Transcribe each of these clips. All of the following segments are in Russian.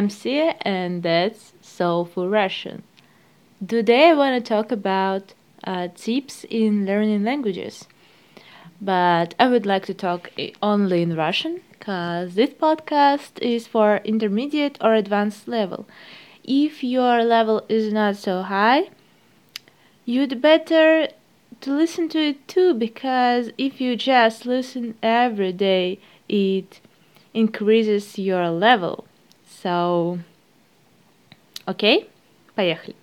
I'm Sia, and that's Soulful Russian. Today I want to talk about uh, tips in learning languages, but I would like to talk only in Russian because this podcast is for intermediate or advanced level. If your level is not so high, you'd better to listen to it too because if you just listen every day, it increases your level. So, окей, okay? поехали.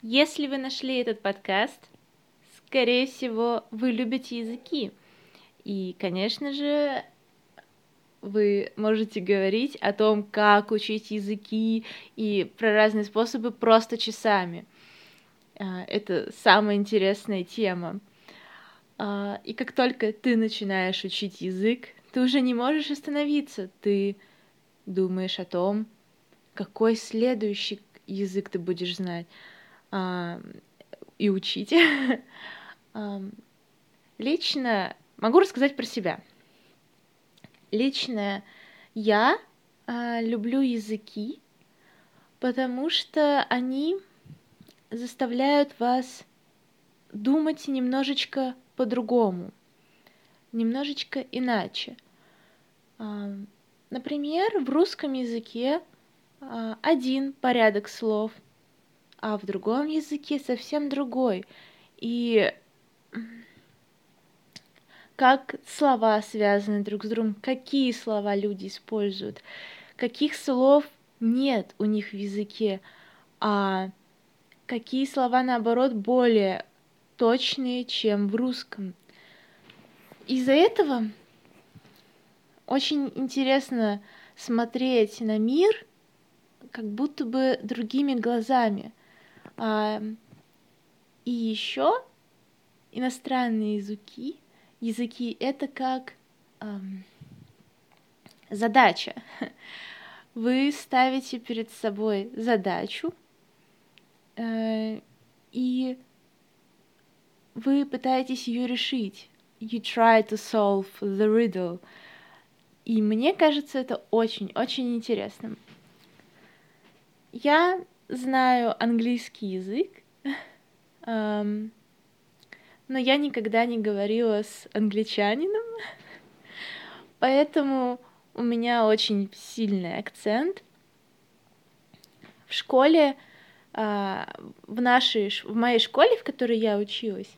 Если вы нашли этот подкаст, скорее всего, вы любите языки. И, конечно же, вы можете говорить о том, как учить языки и про разные способы просто часами. А, это самая интересная тема. А, и как только ты начинаешь учить язык, ты уже не можешь остановиться. Ты думаешь о том, какой следующий язык ты будешь знать а, и учить. Лично могу рассказать про себя. Лично я люблю языки, потому что они заставляют вас думать немножечко по-другому, немножечко иначе. А, например, в русском языке а, один порядок слов, а в другом языке совсем другой. И как слова связаны друг с другом, какие слова люди используют, каких слов нет у них в языке, а какие слова, наоборот, более точные, чем в русском. Из-за этого очень интересно смотреть на мир как будто бы другими глазами. А, и еще иностранные языки, языки это как эм, задача. Вы ставите перед собой задачу, э, и вы пытаетесь ее решить. You try to solve the riddle. И мне кажется это очень-очень интересным. Я знаю английский язык, um, но я никогда не говорила с англичанином, поэтому у меня очень сильный акцент. В школе, uh, в нашей, в моей школе, в которой я училась,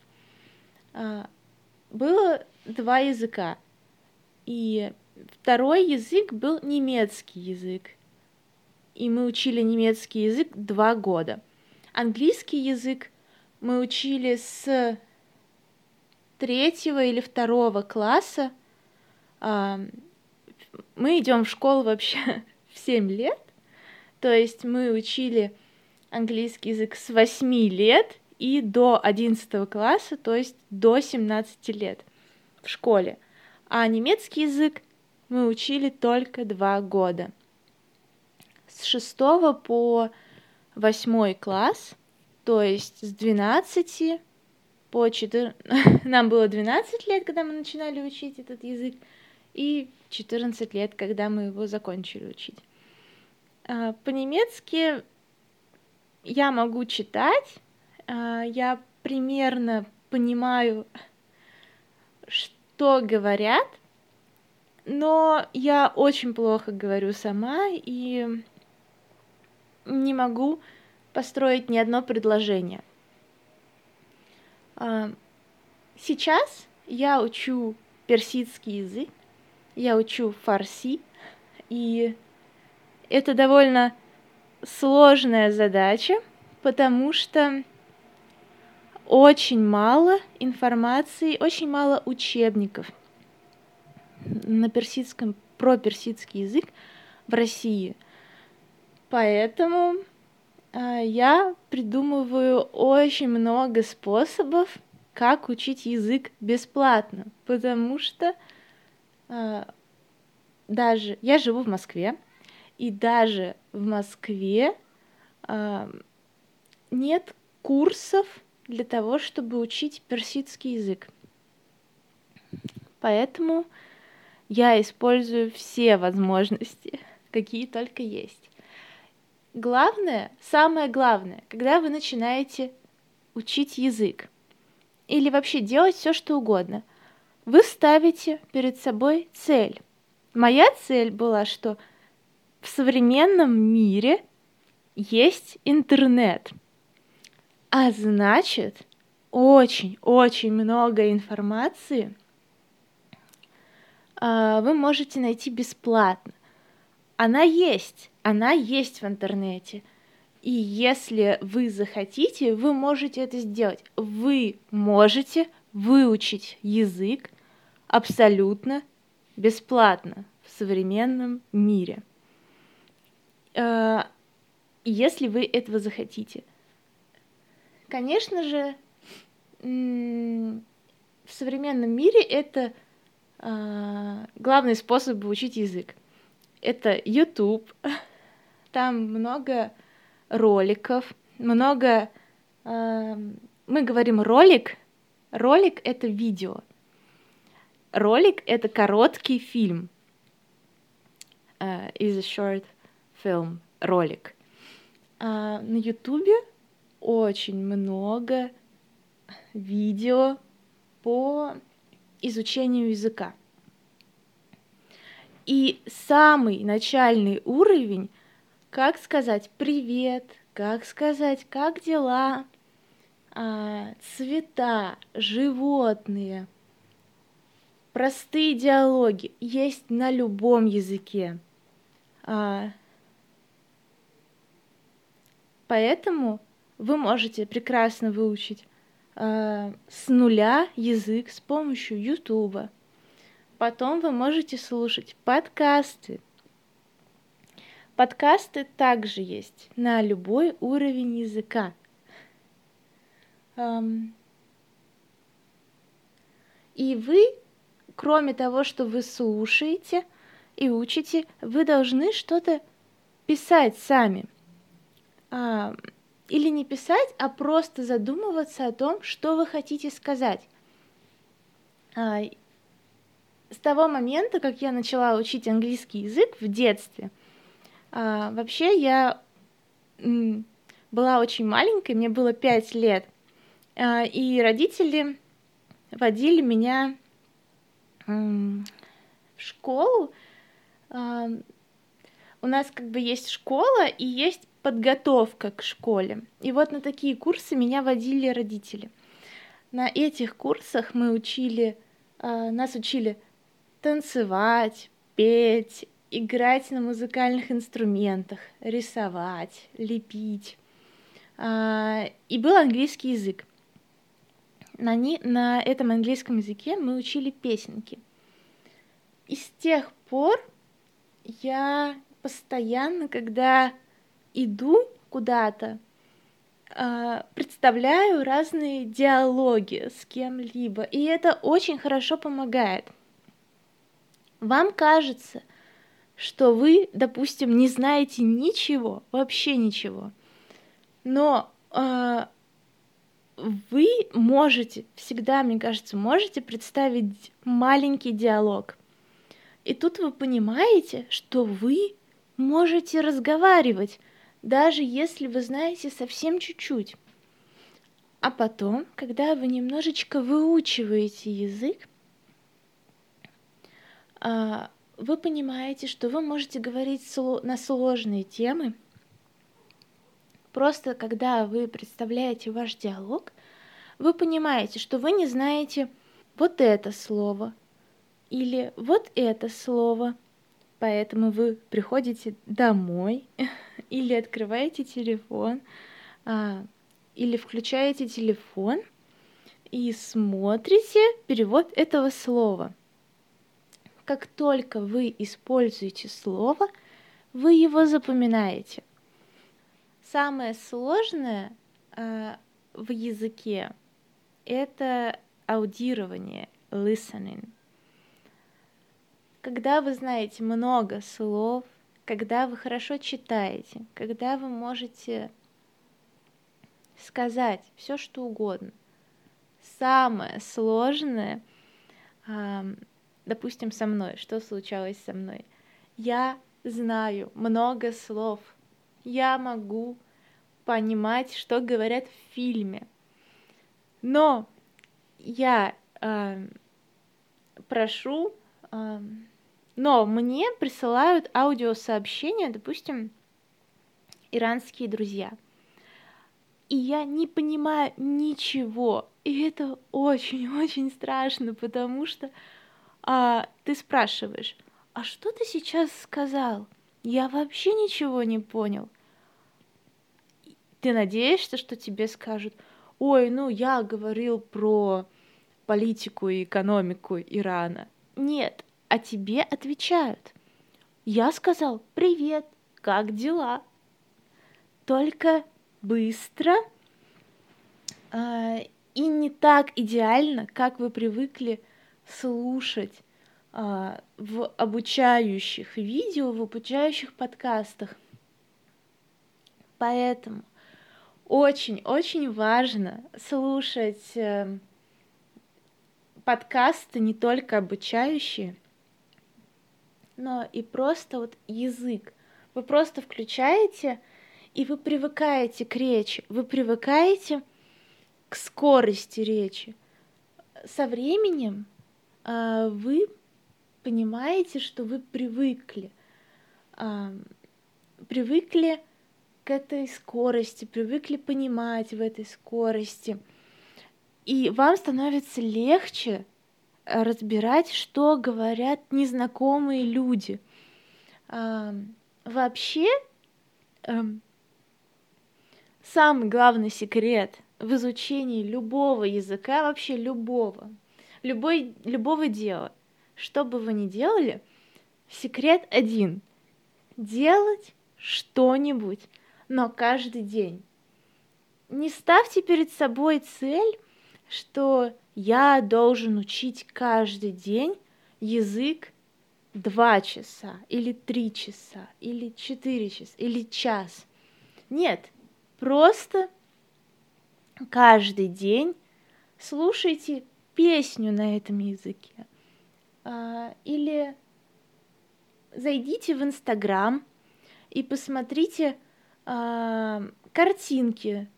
было два языка. И второй язык был немецкий язык. И мы учили немецкий язык два года. Английский язык мы учили с третьего или второго класса. А, мы идем в школу вообще в 7 лет. То есть мы учили английский язык с 8 лет и до 11 класса, то есть до 17 лет в школе. А немецкий язык мы учили только два года. С 6 по 8 класс, то есть с 12 по 14... Нам было 12 лет, когда мы начинали учить этот язык, и 14 лет, когда мы его закончили учить. А, по-немецки я могу читать, я примерно понимаю, что говорят, но я очень плохо говорю сама и не могу построить ни одно предложение. А, сейчас я учу персидский язык, я учу фарси, и это довольно сложная задача, потому что очень мало информации, очень мало учебников на персидском, про персидский язык в России. Поэтому э, я придумываю очень много способов, как учить язык бесплатно, потому что э, даже я живу в Москве, и даже в Москве э, нет курсов для того, чтобы учить персидский язык. Поэтому я использую все возможности, какие только есть. Главное, самое главное, когда вы начинаете учить язык или вообще делать все, что угодно, вы ставите перед собой цель. Моя цель была, что в современном мире есть интернет, а значит, очень-очень много информации а, вы можете найти бесплатно. Она есть, она есть в интернете. И если вы захотите, вы можете это сделать. Вы можете выучить язык абсолютно бесплатно в современном мире. Э, если вы этого захотите. Конечно же, в современном мире это э, главный способ учить язык это YouTube. Там много роликов, много... Э, мы говорим ролик. Ролик — это видео. Ролик — это короткий фильм. Uh, is a short film, ролик. Uh, на YouTube очень много видео по изучению языка. И самый начальный уровень, как сказать привет, как сказать как дела, а, цвета, животные, простые диалоги есть на любом языке. А, поэтому вы можете прекрасно выучить а, с нуля язык с помощью Ютуба. Потом вы можете слушать подкасты. Подкасты также есть на любой уровень языка. И вы, кроме того, что вы слушаете и учите, вы должны что-то писать сами. Или не писать, а просто задумываться о том, что вы хотите сказать. А, с того момента, как я начала учить английский язык в детстве, а, вообще я была очень маленькой, мне было пять лет, а, и родители водили меня в школу. У нас как бы есть школа и есть подготовка к школе. И вот на такие курсы меня водили родители. На этих курсах мы учили, нас учили танцевать, петь, играть на музыкальных инструментах, рисовать, лепить. А, и был английский язык. На, не, на этом английском языке мы учили песенки. И с тех пор я постоянно, когда иду куда-то, а, представляю разные диалоги с кем-либо, и это очень хорошо помогает вам кажется, что вы, допустим, не знаете ничего, вообще ничего, но э, вы можете, всегда, мне кажется, можете представить маленький диалог. И тут вы понимаете, что вы можете разговаривать, даже если вы знаете совсем чуть-чуть. А потом, когда вы немножечко выучиваете язык, а, вы понимаете, что вы можете говорить на сложные темы. Просто когда вы представляете ваш диалог, вы понимаете, что вы не знаете вот это слово или вот это слово, поэтому вы приходите домой или открываете телефон, а, или включаете телефон и смотрите перевод этого слова – как только вы используете слово, вы его запоминаете. Самое сложное э, в языке это аудирование, listening. Когда вы знаете много слов, когда вы хорошо читаете, когда вы можете сказать все, что угодно. Самое сложное допустим, со мной, что случалось со мной. Я знаю много слов. Я могу понимать, что говорят в фильме. Но я э, прошу, э, но мне присылают аудиосообщения, допустим, иранские друзья. И я не понимаю ничего. И это очень-очень страшно, потому что а, ты спрашиваешь, а что ты сейчас сказал? Я вообще ничего не понял. Ты надеешься, что тебе скажут, ой, ну я говорил про политику и экономику Ирана. Нет, а тебе отвечают. Я сказал, привет, как дела? Только быстро э, и не так идеально, как вы привыкли слушать э, в обучающих видео, в обучающих подкастах. Поэтому очень-очень важно слушать э, подкасты не только обучающие, но и просто вот язык. Вы просто включаете, и вы привыкаете к речи, вы привыкаете к скорости речи. Со временем э, вы понимаете, что вы привыкли, э, привыкли к этой скорости, привыкли понимать в этой скорости. И вам становится легче разбирать, что говорят незнакомые люди. Вообще, эм, самый главный секрет в изучении любого языка, вообще любого, любой, любого дела, что бы вы ни делали, секрет один — делать что-нибудь, но каждый день. Не ставьте перед собой цель что я должен учить каждый день язык два часа, или три часа, или четыре часа, или час. Нет, просто каждый день слушайте песню на этом языке. А, или зайдите в Инстаграм и посмотрите а, картинки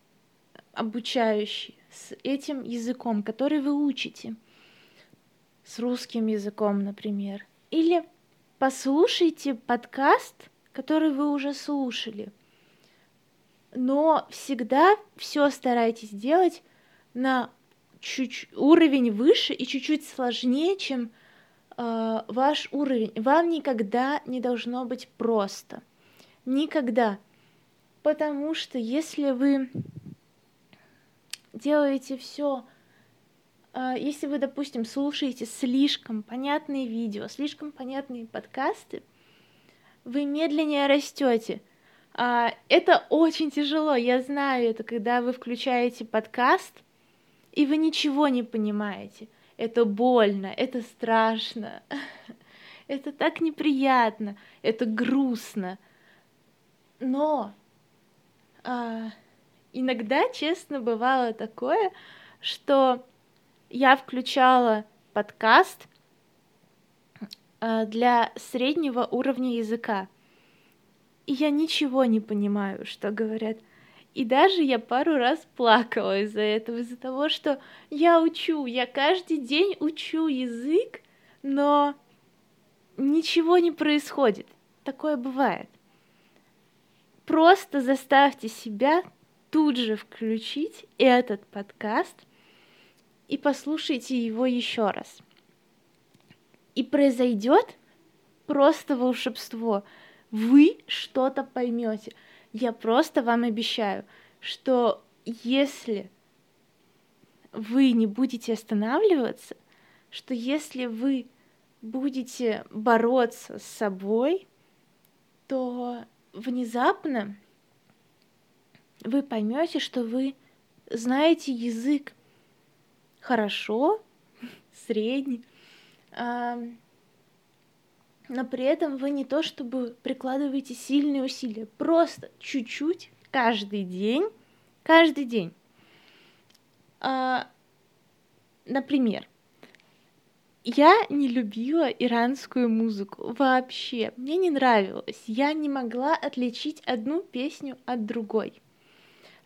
обучающие с этим языком, который вы учите, с русским языком, например. Или послушайте подкаст, который вы уже слушали. Но всегда все старайтесь делать на чуть уровень выше и чуть-чуть сложнее, чем э, ваш уровень. Вам никогда не должно быть просто. Никогда. Потому что если вы делаете все, а, если вы, допустим, слушаете слишком понятные видео, слишком понятные подкасты, вы медленнее растете. А, это очень тяжело, я знаю это, когда вы включаете подкаст, и вы ничего не понимаете. Это больно, это страшно, это так неприятно, это грустно. Но а, иногда, честно, бывало такое, что я включала подкаст э, для среднего уровня языка. И я ничего не понимаю, что говорят. И даже я пару раз плакала из-за этого, из-за того, что я учу, я каждый день учу язык, но ничего не происходит. Такое бывает. Просто заставьте себя тут же включить этот подкаст и послушайте его еще раз. И произойдет просто волшебство. Вы что-то поймете. Я просто вам обещаю, что если вы не будете останавливаться, что если вы будете бороться с собой, то внезапно вы поймете, что вы знаете язык хорошо, средний, но при этом вы не то чтобы прикладываете сильные усилия, просто чуть-чуть каждый день, каждый день. А, например, я не любила иранскую музыку вообще. Мне не нравилось. Я не могла отличить одну песню от другой.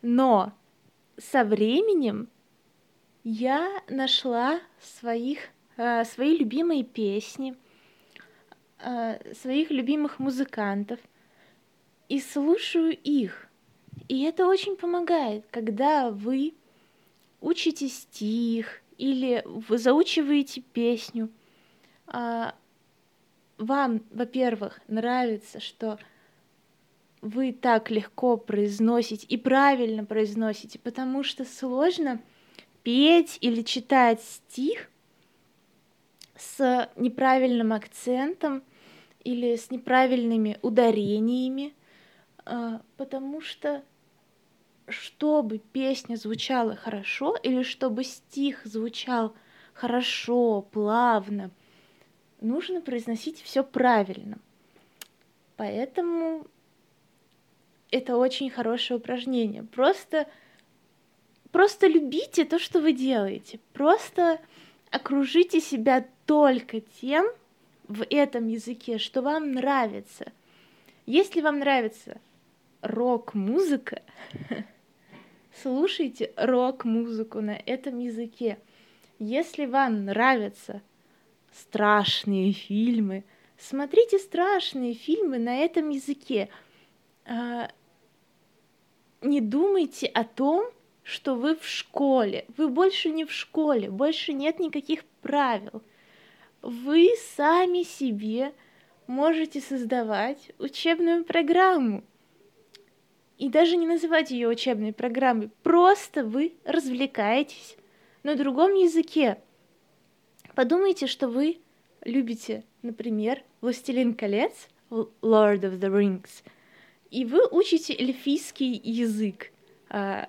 Но со временем я нашла своих, э, свои любимые песни, э, своих любимых музыкантов и слушаю их. И это очень помогает, когда вы учите стих или вы заучиваете песню. А, вам, во-первых, нравится, что вы так легко произносите и правильно произносите, потому что сложно петь или читать стих с неправильным акцентом или с неправильными ударениями, а, потому что чтобы песня звучала хорошо или чтобы стих звучал хорошо, плавно, нужно произносить все правильно. Поэтому это очень хорошее упражнение. Просто, просто любите то, что вы делаете. Просто окружите себя только тем в этом языке, что вам нравится. Если вам нравится рок-музыка, слушайте рок-музыку на этом языке. Если вам нравятся страшные фильмы, смотрите страшные фильмы на этом языке. Не думайте о том, что вы в школе. Вы больше не в школе, больше нет никаких правил. Вы сами себе можете создавать учебную программу. И даже не называть ее учебной программой, просто вы развлекаетесь на другом языке. Подумайте, что вы любите, например, «Властелин колец», «Lord of the Rings», и вы учите эльфийский язык, uh,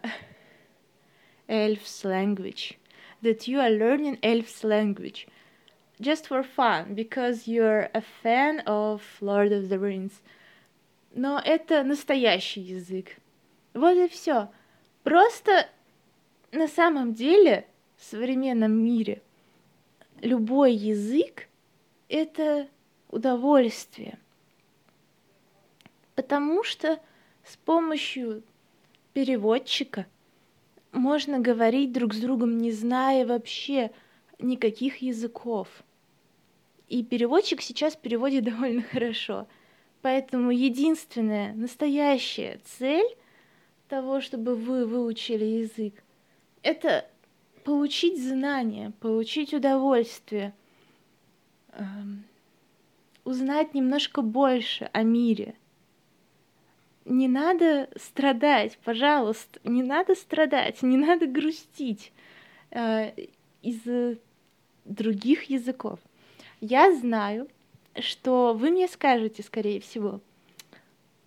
elf's language, that you are learning elf's language just for fun, because you're a fan of Lord of the Rings. Но это настоящий язык. Вот и все. Просто на самом деле в современном мире любой язык — это удовольствие. Потому что с помощью переводчика можно говорить друг с другом, не зная вообще никаких языков. И переводчик сейчас переводит довольно хорошо. Поэтому единственная настоящая цель того, чтобы вы выучили язык, это получить знания, получить удовольствие, эм, узнать немножко больше о мире. Не надо страдать, пожалуйста, не надо страдать, не надо грустить э, из других языков. Я знаю, что вы мне скажете, скорее всего,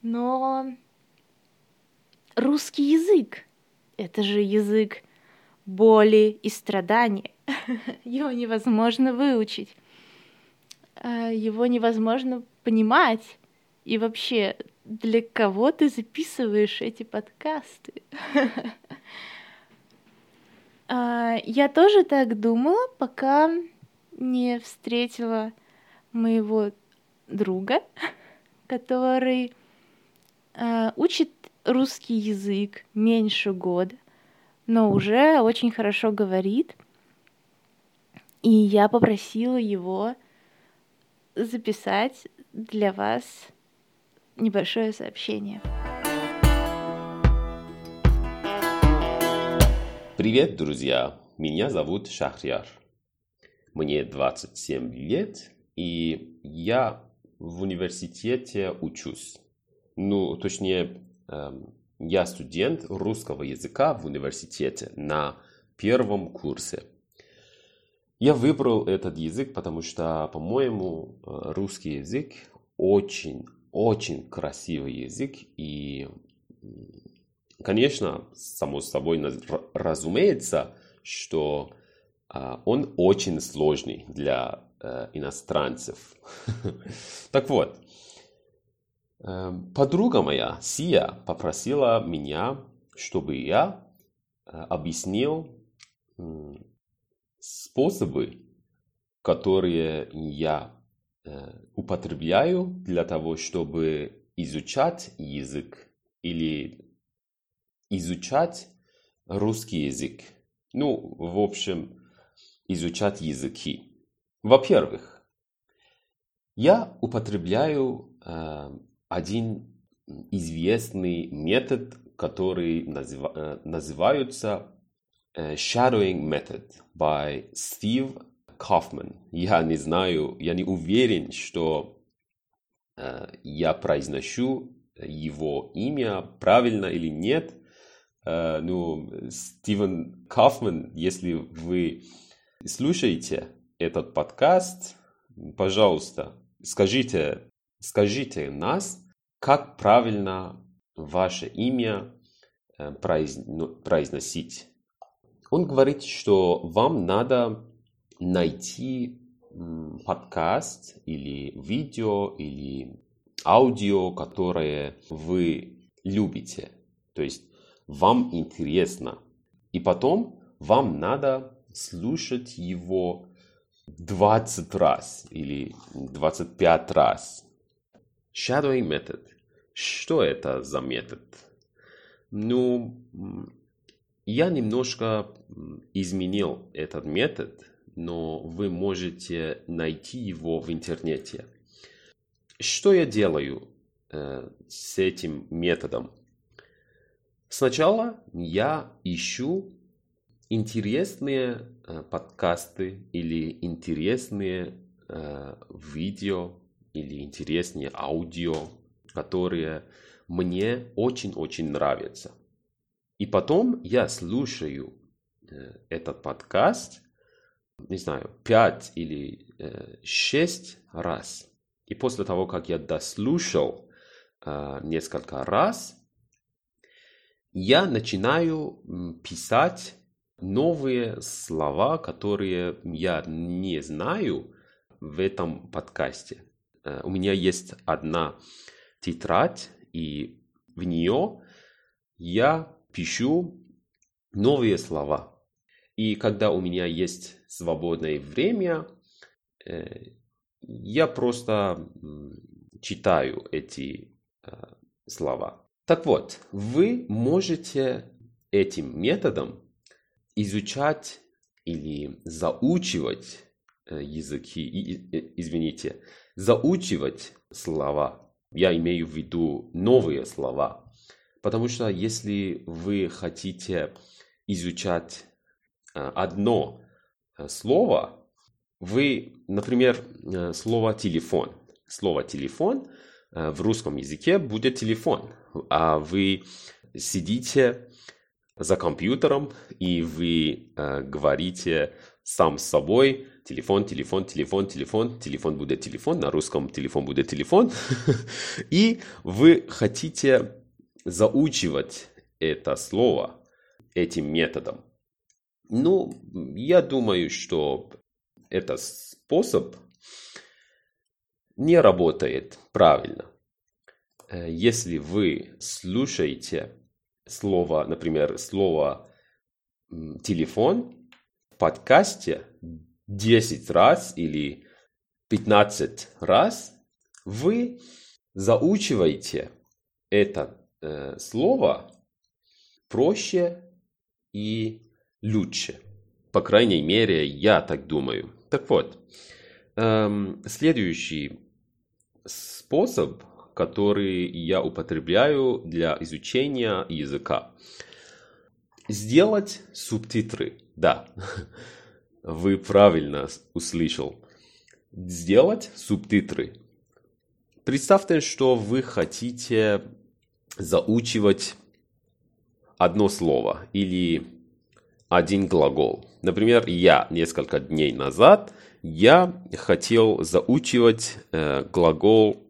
но русский язык — это же язык боли и страдания. Его невозможно выучить. А, его невозможно понимать. И вообще, для кого ты записываешь эти подкасты? А, я тоже так думала, пока не встретила моего друга, который а, учит русский язык меньше года но уже очень хорошо говорит. И я попросила его записать для вас небольшое сообщение. Привет, друзья! Меня зовут Шахряр. Мне 27 лет, и я в университете учусь. Ну, точнее, эм, я студент русского языка в университете на первом курсе. Я выбрал этот язык, потому что, по-моему, э, русский язык очень, очень красивый язык. И, конечно, само собой разумеется, что э, он очень сложный для э, иностранцев. Так вот, Эм, подруга моя, Сия, попросила меня, чтобы я э, объяснил способы которые я употребляю для того, чтобы изучать язык или изучать русский язык. Ну, в общем, изучать языки. Во-первых, я употребляю э, один известный метод, который называ, э, называется э, shadowing method by Steve Kaufman. Я не знаю, я не уверен, что э, я произношу его имя правильно или нет. Э, ну, Стивен Кафман, если вы слушаете этот подкаст, пожалуйста, скажите, скажите нас, как правильно ваше имя э, произносить. Он говорит, что вам надо найти подкаст или видео или аудио, которое вы любите. То есть вам интересно. И потом вам надо слушать его 20 раз или 25 раз. Shadowing method. Что это за метод? Ну, я немножко изменил этот метод, но вы можете найти его в интернете. Что я делаю э, с этим методом? Сначала я ищу интересные э, подкасты или интересные э, видео или интересные аудио, которые мне очень-очень нравятся. И потом я слушаю э, этот подкаст, не знаю, пять или э, шесть раз. И после того, как я дослушал э, несколько раз, я начинаю писать новые слова, которые я не знаю в этом подкасте. Э, у меня есть одна тетрадь, и в нее я пишу новые слова. И когда у меня есть свободное время, э, я просто читаю эти э, слова. Так вот, вы можете этим методом изучать или заучивать э, языки, извините, заучивать слова. Я имею в виду новые слова. Потому что если вы хотите изучать одно слово, вы, например, слово телефон. Слово телефон в русском языке будет телефон а вы сидите за компьютером и вы э, говорите сам с собой телефон, телефон, телефон, телефон, телефон будет телефон, на русском телефон будет телефон, и вы хотите заучивать это слово этим методом. Ну, я думаю, что этот способ не работает правильно. Э, если вы слушаете слово, например, слово телефон в подкасте 10 раз или 15 раз, вы заучиваете это э, слово проще и лучше. По крайней мере, я так думаю. Так вот, эм, следующий способ которые я употребляю для изучения языка. Сделать субтитры. Да, вы правильно услышал. Сделать субтитры. Представьте, что вы хотите заучивать одно слово или один глагол. Например, я несколько дней назад я хотел заучивать э, глагол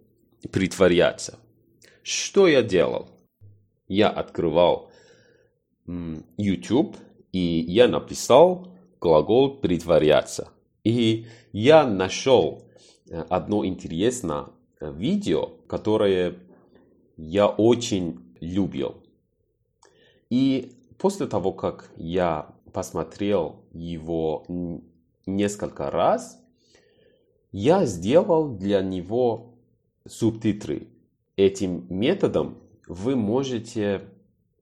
притворяться. Что я делал? Я открывал YouTube, и я написал глагол притворяться. И я нашел э, одно интересное э, видео, которое я очень любил. И после того, как я посмотрел его несколько раз, я сделал для него субтитры. Этим методом вы можете,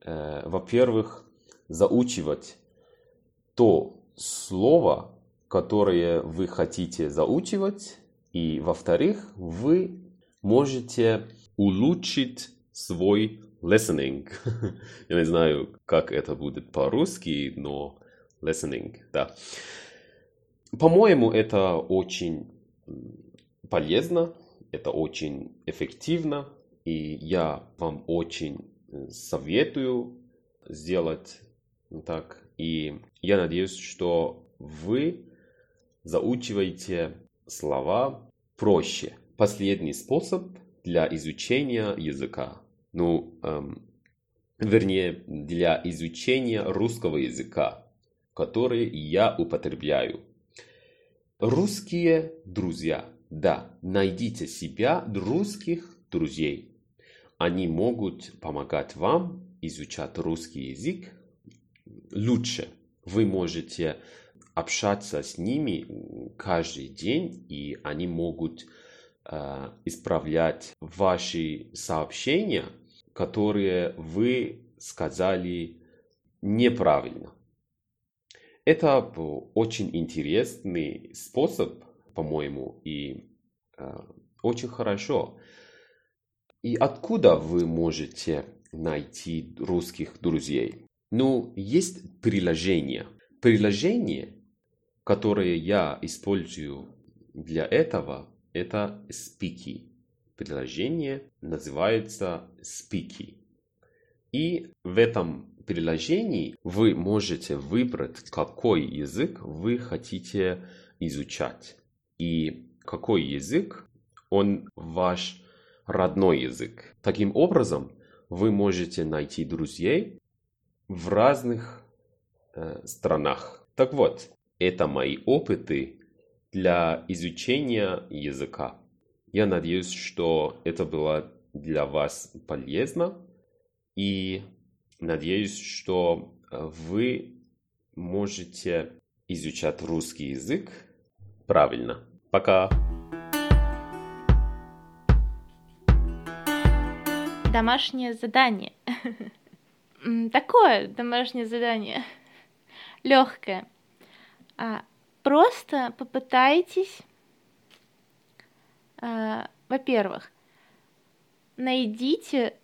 э, во-первых, заучивать то слово, которое вы хотите заучивать, и, во-вторых, вы можете улучшить свой listening. Я не знаю, как это будет по-русски, но listening, да. По-моему, это очень полезно, это очень эффективно, и я вам очень советую сделать так. И я надеюсь, что вы заучиваете слова проще. Последний способ для изучения языка. Ну, эм, вернее, для изучения русского языка, который я употребляю. Русские друзья. Да, найдите себя русских друзей. Они могут помогать вам изучать русский язык лучше. Вы можете общаться с ними каждый день, и они могут э, исправлять ваши сообщения, которые вы сказали неправильно. Это очень интересный способ, по-моему, и э, очень хорошо. И откуда вы можете найти русских друзей? Ну, есть приложение. Приложение которые я использую для этого, это Speaky. Приложение называется Speaky. И в этом приложении вы можете выбрать, какой язык вы хотите изучать. И какой язык, он ваш родной язык. Таким образом, вы можете найти друзей в разных э, странах. Так вот, это мои опыты для изучения языка. Я надеюсь, что это было для вас полезно и надеюсь, что вы можете изучать русский язык правильно. Пока! Домашнее задание. Такое домашнее задание. Легкое. А, просто попытайтесь, во-первых, найдите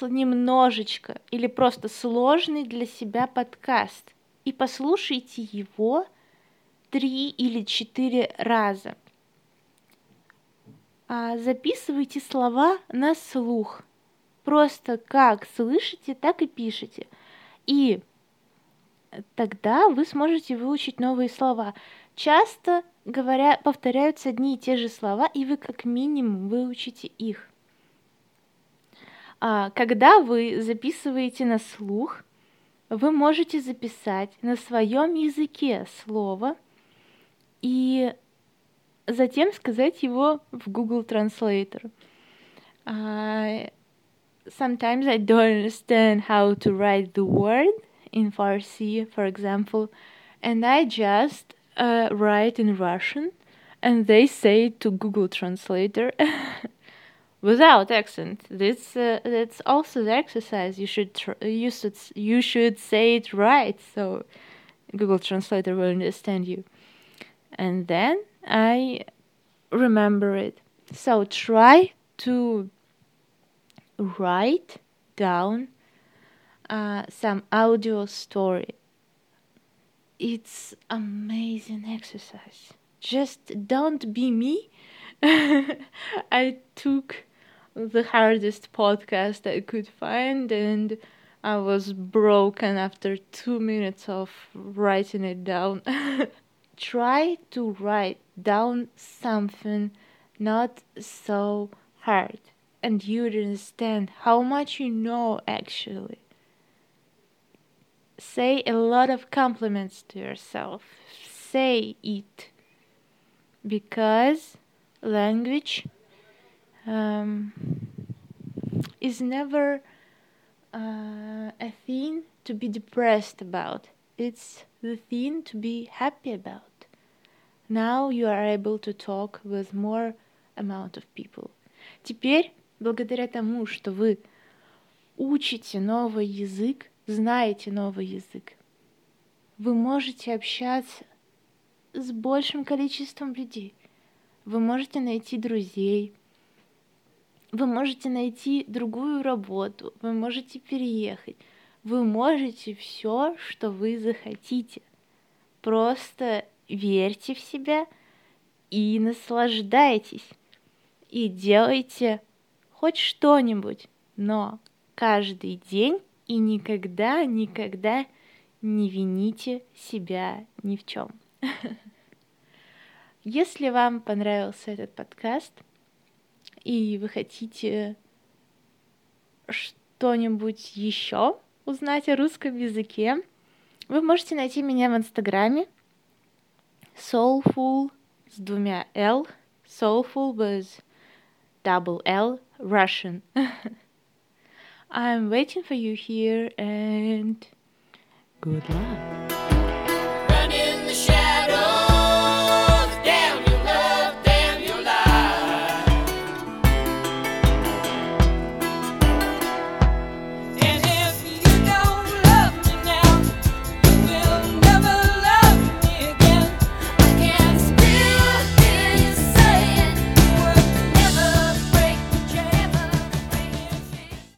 немножечко или просто сложный для себя подкаст и послушайте его три или четыре раза. А записывайте слова на слух. Просто как слышите, так и пишите. И тогда вы сможете выучить новые слова. Часто говоря, повторяются одни и те же слова, и вы как минимум выучите их. А, когда вы записываете на слух, вы можете записать на своем языке слово и затем сказать его в Google Translator. Uh, sometimes I don't understand how to write the word, in Farsi, for example, and I just uh, write in Russian, and they say to Google Translator without accent. This uh, that's also the exercise. You should you should you should say it right, so Google Translator will understand you. And then I remember it. So try to write down uh, some audio story. It's amazing exercise. Just don't be me. I took the hardest podcast I could find and I was broken after two minutes of writing it down. Try to write down something not so hard and you'd understand how much you know actually say a lot of compliments to yourself. Say it. Because language um, is never uh, a thing to be depressed about, it's the thing to be happy about. Now you are able to talk with more amount of people. Теперь, благодаря тому, что вы учите новый язык, знаете новый язык, вы можете общаться с большим количеством людей. Вы можете найти друзей, вы можете найти другую работу, вы можете переехать, вы можете все, что вы захотите. Просто верьте в себя и наслаждайтесь. И делайте хоть что-нибудь, но каждый день и никогда, никогда не вините себя ни в чем. Если вам понравился этот подкаст, и вы хотите что-нибудь еще узнать о русском языке, вы можете найти меня в Инстаграме soulful с двумя L, soulful with double L, Russian. I'm waiting for you here and good luck.